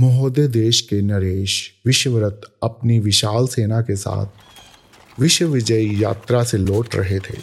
महोदय देश के नरेश, विश्वव्रत अपनी विशाल सेना के साथ विश्व विजयी यात्रा से लौट रहे थे।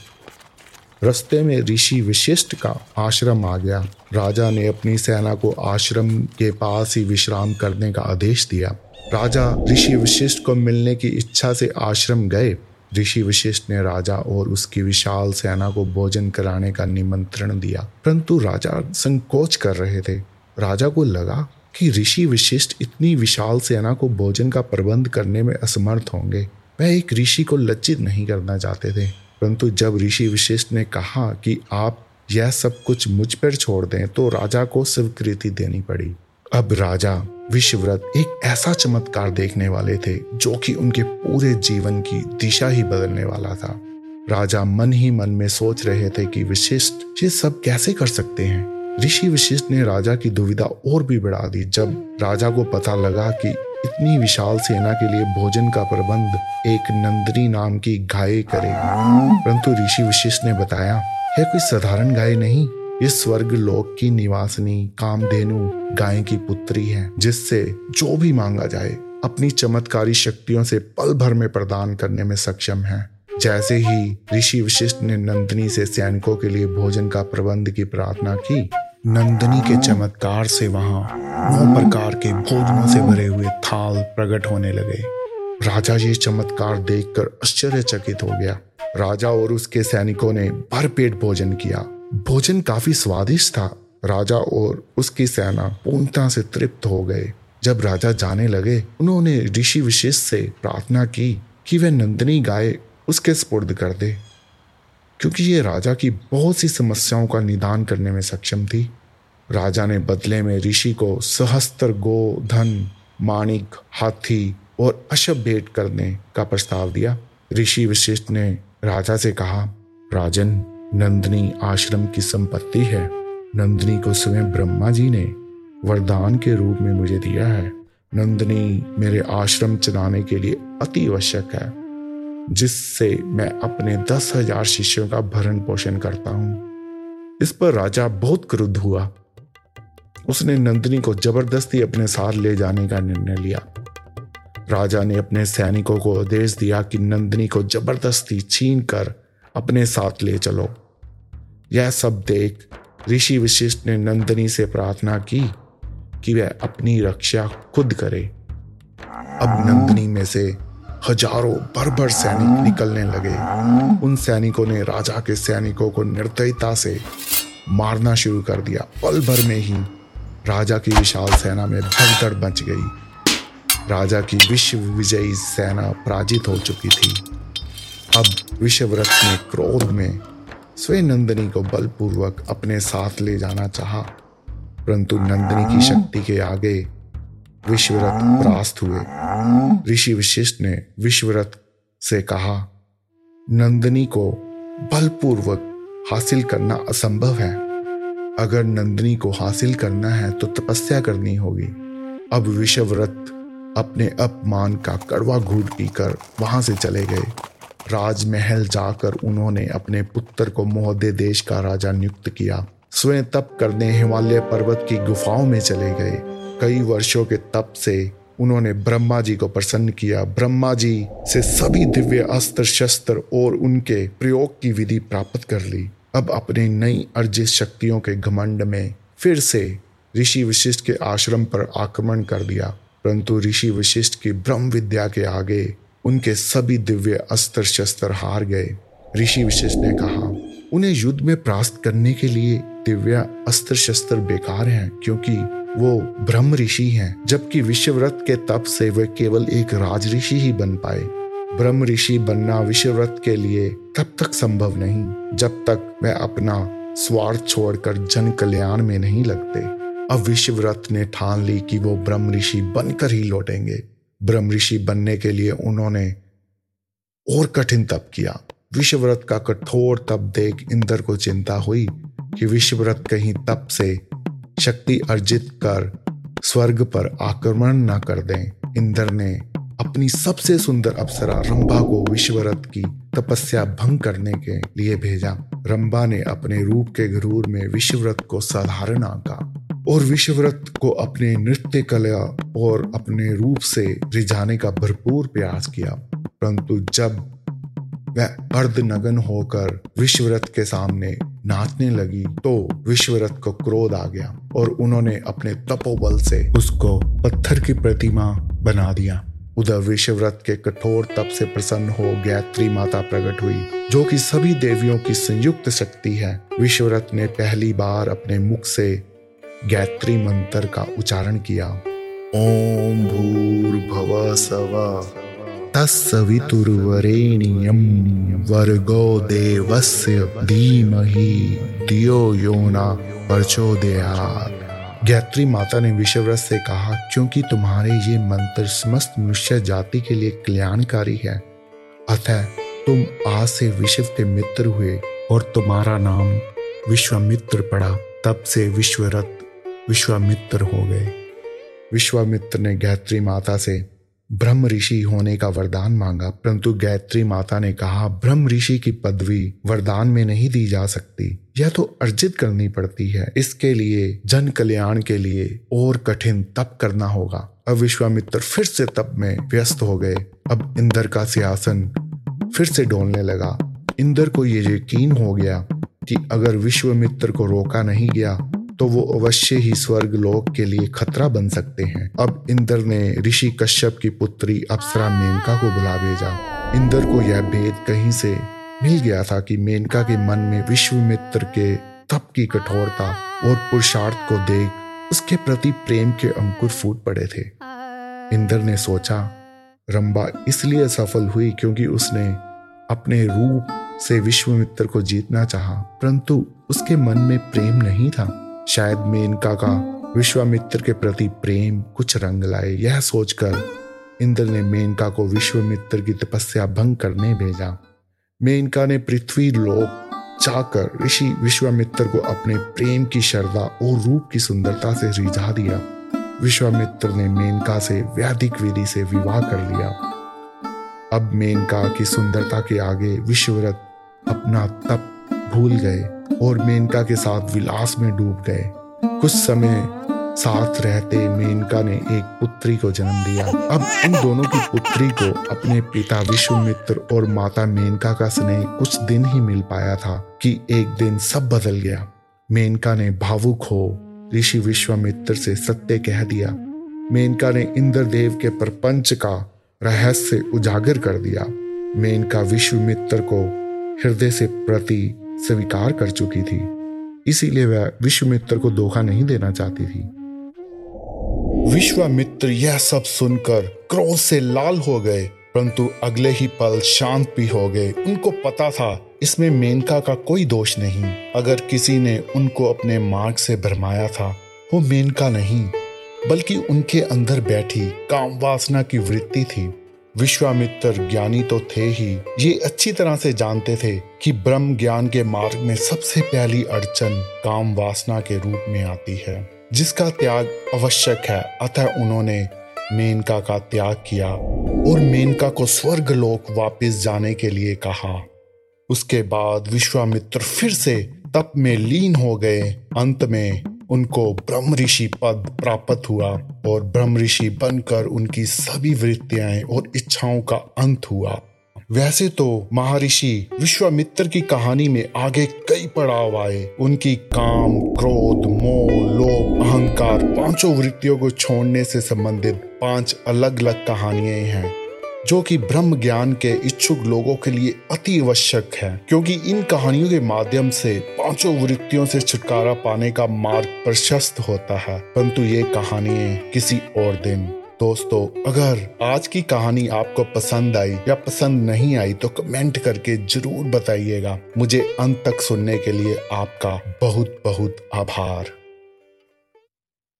रस्ते में ऋषि विशिष्ट का आश्रम आ गया। राजा ने अपनी सेना को आश्रम के पास ही विश्राम करने का आदेश दिया। राजा ऋषि विशिष्ट को मिलने की इच्छा से आश्रम गए। ऋषि विशिष्ट ने राजा और उसकी विशाल सेना को भोजन कराने का निमंत्रण दिया। परंतु राजा संकोच कर रहे थे। राजा को लगा कि ऋषि विशिष्ट इतनी विशाल सेना को भोजन का प्रबंध करने में असमर्थ होंगे। वह एक ऋषि को लज्जित नहीं करना चाहते थे। परंतु जब ऋषि विशिष्ट ने कहा कि आप यह सब कुछ मुझ पर छोड़ दें तो राजा को स्वीकृति देनी पड़ी। अब राजा विश्वव्रत एक ऐसा चमत्कार देखने वाले थे, जो कि उनके पूरे जीवन की दिशा ही बदलने वाला था। राजा मन ही मन में सोच रहे थे कि विशिष्ट ये सब कैसे कर सकते हैं। ऋषि विशिष्ट ने राजा की दुविधा और भी बढ़ा दी। जब राजा को पता लगा कि इतनी विशाल सेना के लिए भोजन का प्रबंध एक नंदनी नाम की गाय करेगी, परंतु ऋषि विशिष्ट ने बताया, यह कोई साधारण गाय नहीं। ये स्वर्ग लोक की निवासनी कामधेनु गाय की पुत्री है, जिससे जो भी मांगा जाए, अपनी चमत्कारी शक्तियों से पल भर में प्रदान करने में सक्षम है। जैसे ही ऋषि विशिष्ट ने नंदिनी से सैनिकों के लिए भोजन का प्रबंध की प्रार्थना की नंदनी के चमत्कार से वहाँ नौ प्रकार के भोजनों से भरे हुए थाल प्रकट होने लगे। राजा ये चमत्कार देखकर आश्चर्यचकित हो गया। राजा और उसके सैनिकों ने भरपेट भोजन किया। भोजन काफ़ी स्वादिष्ट था। राजा और उसकी सेना पूर्णता से तृप्त हो गए। जब राजा जाने लगे, उन्होंने ऋषि विशेष से प्रार्थना की कि वह नंदनी गाय उसके स्पुर्द कर दे। क्योंकि ये राजा की बहुत सी समस्याओं का निदान करने में सक्षम थी। राजा ने बदले में ऋषि को सहस्त्र गो, धन, माणिक, हाथी और अशब भेंट करने का प्रस्ताव दिया। ऋषि विशिष्ट ने राजा से कहा, राजन, नंदनी आश्रम की संपत्ति है। नंदनी को स्वयं ब्रह्मा जी ने वरदान के रूप में मुझे दिया है। नंदनी मेरे आश्रम चलाने के लिए अति आवश्यक है। जिससे मैं अपने दस हज़ार शिष्यों का भरण पोषण करता हूँ। इस पर राजा बहुत क्रुद्ध हुआ। उसने नंदिनी को ज़बरदस्ती अपने साथ ले जाने का निर्णय लिया। राजा ने अपने सैनिकों को आदेश दिया कि नंदिनी को ज़बरदस्ती छीन कर अपने साथ ले चलो। यह सब देख ऋषि विशिष्ट ने नंदिनी से प्रार्थना की कि वह अपनी रक्षा खुद करे। अब नंदिनी में से हज़ारों बर्बर सैनिक निकलने लगे। उन सैनिकों ने राजा के सैनिकों को निर्दयता से मारना शुरू कर दिया। पल भर में ही राजा की विशाल सेना में भगदड़ मच गई। राजा की विश्व विजयी सेना पराजित हो चुकी थी। अब विश्वव्रत ने क्रोध में स्वयं नंदिनी को बलपूर्वक अपने साथ ले जाना चाहा। परंतु नंदिनी की शक्ति के आगे विश्वरथ परास्त हुए। ऋषि विशिष्ट ने विश्वरथ से कहा नंदिनी को बलपूर्वक हासिल करना असंभव है। अगर नंदिनी को हासिल करना है तो तपस्या करनी होगी। अब विश्वव्रत अपने अपमान का कड़वा घूट पीकर वहाँ से चले गए। राजमहल जाकर उन्होंने अपने पुत्र को मोहदे देश का राजा नियुक्त किया। स्वयं तप करने हिमालय पर्वत की गुफाओं में चले गए। कई वर्षों के तप से उन्होंने ब्रह्मा जी को प्रसन्न किया। ब्रह्मा जी से सभी दिव्य अस्त्र, शस्त्र और उनके प्रयोग की विधि प्राप्त कर ली। अब अपने नई अर्जित शक्तियों के घमंड में फिर से ऋषि विशिष्ट के आश्रम पर आक्रमण कर दिया। परंतु ऋषि विशिष्ट की ब्रह्म विद्या के आगे उनके सभी दिव्य अस्त्र, शस्त्र हार गए। ऋषि विशिष्ट ने कहा, उन्हें युद्ध में प्रास्त करने के लिए दिव्य अस्त्र, शस्त्र बेकार हैं, क्योंकि वो ब्रह्म ऋषि हैं, जबकि विश्वव्रत के तप से वे केवल एक राज ऋषि ही बन पाए। ब्रह्म ऋषि बनना विश्वव्रत के लिए तब तक संभव नहीं, जब तक वह अपना स्वार्थ छोड़कर जन कल्याण में नहीं लगते। अब विश्वव्रत ने ठान ली कि वो ब्रह्म ऋषि बनकर ही लौटेंगे। ब्रह्म ऋषि बनने के लिए उन्होंने और कठिन तप किया। विश्वव्रत का कठोर तप देख इंद्र को चिंता हुई कि विश्वव्रत कहीं तप से शक्ति अर्जित कर स्वर्ग पर आक्रमण न कर दें। इंद्र ने अपनी सबसे सुंदर अप्सरा रंभा को विश्वरथ की तपस्या भंग करने के लिए भेजा। रंभा ने अपने रूप के गरूर में विश्वव्रत को साधारण आका और विश्वव्रत को अपने नृत्य कला और अपने रूप से रिझाने का भरपूर प्रयास किया। परंतु जब वह अर्धनगन होकर विश्वव्रत के सामने नाचने लगी तो विश्वरथ को क्रोध आ गया। और उन्होंने अपने तपोबल से उसको पत्थर की प्रतिमा बना दिया। उधर विश्वव्रत के कठोर तप से प्रसन्न हो गायत्री माता प्रकट हुई, जो कि सभी देवियों की संयुक्त शक्ति है। विश्वव्रत ने पहली बार अपने मुख से गायत्री मंत्र का उच्चारण किया। ओम भूर्भव सवा तत्सवितुर्वरेण्यं वर्गो देवस्य धीमहि दियो योना प्रचोदयात्। गायत्री माता ने विश्वव्रत से कहा, क्योंकि तुम्हारे ये मंत्र समस्त मनुष्य जाति के लिए कल्याणकारी है, अतः तुम आज से विश्व के मित्र हुए और तुम्हारा नाम विश्वामित्र पड़ा। तब से विश्वरथ विश्वामित्र हो गए। विश्वामित्र ने गायत्री माता से ब्रह्म ऋषि होने का वरदान मांगा, परंतु गायत्री माता ने कहा, ब्रह्म ऋषि की पदवी वरदान में नहीं दी जा सकती। यह तो अर्जित करनी पड़ती है। इसके लिए जन कल्याण के लिए और कठिन तप करना होगा। अब विश्वामित्र फिर से तप में व्यस्त हो गए। अब इंद्र का सिंहासन फिर से डोलने लगा। इंद्र को ये यकीन हो गया कि अगर विश्वामित्र को रोका नहीं गया तो वो अवश्य ही स्वर्ग लोक के लिए खतरा बन सकते हैं। अब इंद्र ने ऋषि कश्यप की पुत्री अप्सरा मेनका को बुला भेजा। इंद्र को यह भेद कहीं से मिल गया था कि मेनका के मन में विश्वमित्र के तप की कठोरता और पुरुषार्थ को देख उसके प्रति प्रेम के अंकुर फूट पड़े थे। इंद्र ने सोचा, रंबा इसलिए सफल हुई क्योंकि उसने अपने रूप से विश्वमित्र को जीतना चाहा, परंतु उसके मन में प्रेम नहीं था। शायद मेनका का विश्वामित्र के प्रति प्रेम कुछ रंग लाए, यह सोचकर इंद्र ने मेनका को विश्वमित्र की तपस्या भंग करने भेजा। मेनका ने पृथ्वी लोक जाकर ऋषि विश्वामित्र को अपने प्रेम की श्रद्धा और रूप की सुंदरता से रिझा दिया। विश्वामित्र ने मेनका से वैदिक विधि से विवाह कर लिया। अब मेनका की सुंदरता के आगे विश्वव्रत अपना तप भूल गए। और मेनका के साथ विलास में डूब गए। कुछ समय साथ रहते मेनका ने एक पुत्री को जन्म दिया। अब इन दोनों की पुत्री को अपने पिता विश्वमित्र और माता मेनका का स्नेह कुछ दिन ही मिल पाया था कि एक दिन सब बदल गया। मेनका ने भावुक हो ऋषि विश्वामित्र से सत्य कह दिया। मेनका ने इंद्रदेव के प्रपंच का रहस्य उजागर कर दिया। मेनका विश्वमित्र को हृदय से प्रति स्वीकार कर चुकी थी। इसीलिए वह विश्वमित्र को धोखा नहीं देना चाहती थी। विश्वामित्र यह सब सुनकर क्रोध से लाल हो गए, परंतु अगले ही पल शांत भी हो गए। उनको पता था, इसमें मेनका का कोई दोष नहीं। अगर किसी ने उनको अपने मार्ग से भरमाया था, वो मेनका नहीं, बल्कि उनके अंदर बैठी काम वासना की वृत्ति थी। विश्वामित्र ज्ञानी तो थे ही। ये अच्छी तरह से जानते थे कि ब्रह्म ज्ञान के मार्ग में सबसे पहली अड़चन काम वासना के रूप में आती है, जिसका त्याग आवश्यक है। अतः उन्होंने मेनका का त्याग किया और मेनका को स्वर्ग लोक वापिस जाने के लिए कहा। उसके बाद विश्वामित्र फिर से तप में लीन हो गए। अंत में उनको ब्रह्म ऋषि पद प्राप्त हुआ और ब्रह्म ऋषि बनकर उनकी सभी वृत्तियाँ और इच्छाओं का अंत हुआ। वैसे तो महर्षि विश्वामित्र की कहानी में आगे कई पड़ाव आए। उनकी काम, क्रोध, मोह, लोभ, अहंकार पाँचों वृत्तियों को छोड़ने से संबंधित पाँच अलग अलग कहानियाँ हैं। जो कि ब्रह्म ज्ञान के इच्छुक लोगों के लिए अति आवश्यक है, क्योंकि इन कहानियों के माध्यम से पाँचों वृत्तियों से छुटकारा पाने का मार्ग प्रशस्त होता है। परंतु ये कहानियाँ किसी और दिन। दोस्तों, अगर आज की कहानी आपको पसंद आई या पसंद नहीं आई तो कमेंट करके ज़रूर बताइएगा। मुझे अंत तक सुनने के लिए आपका बहुत बहुत आभार।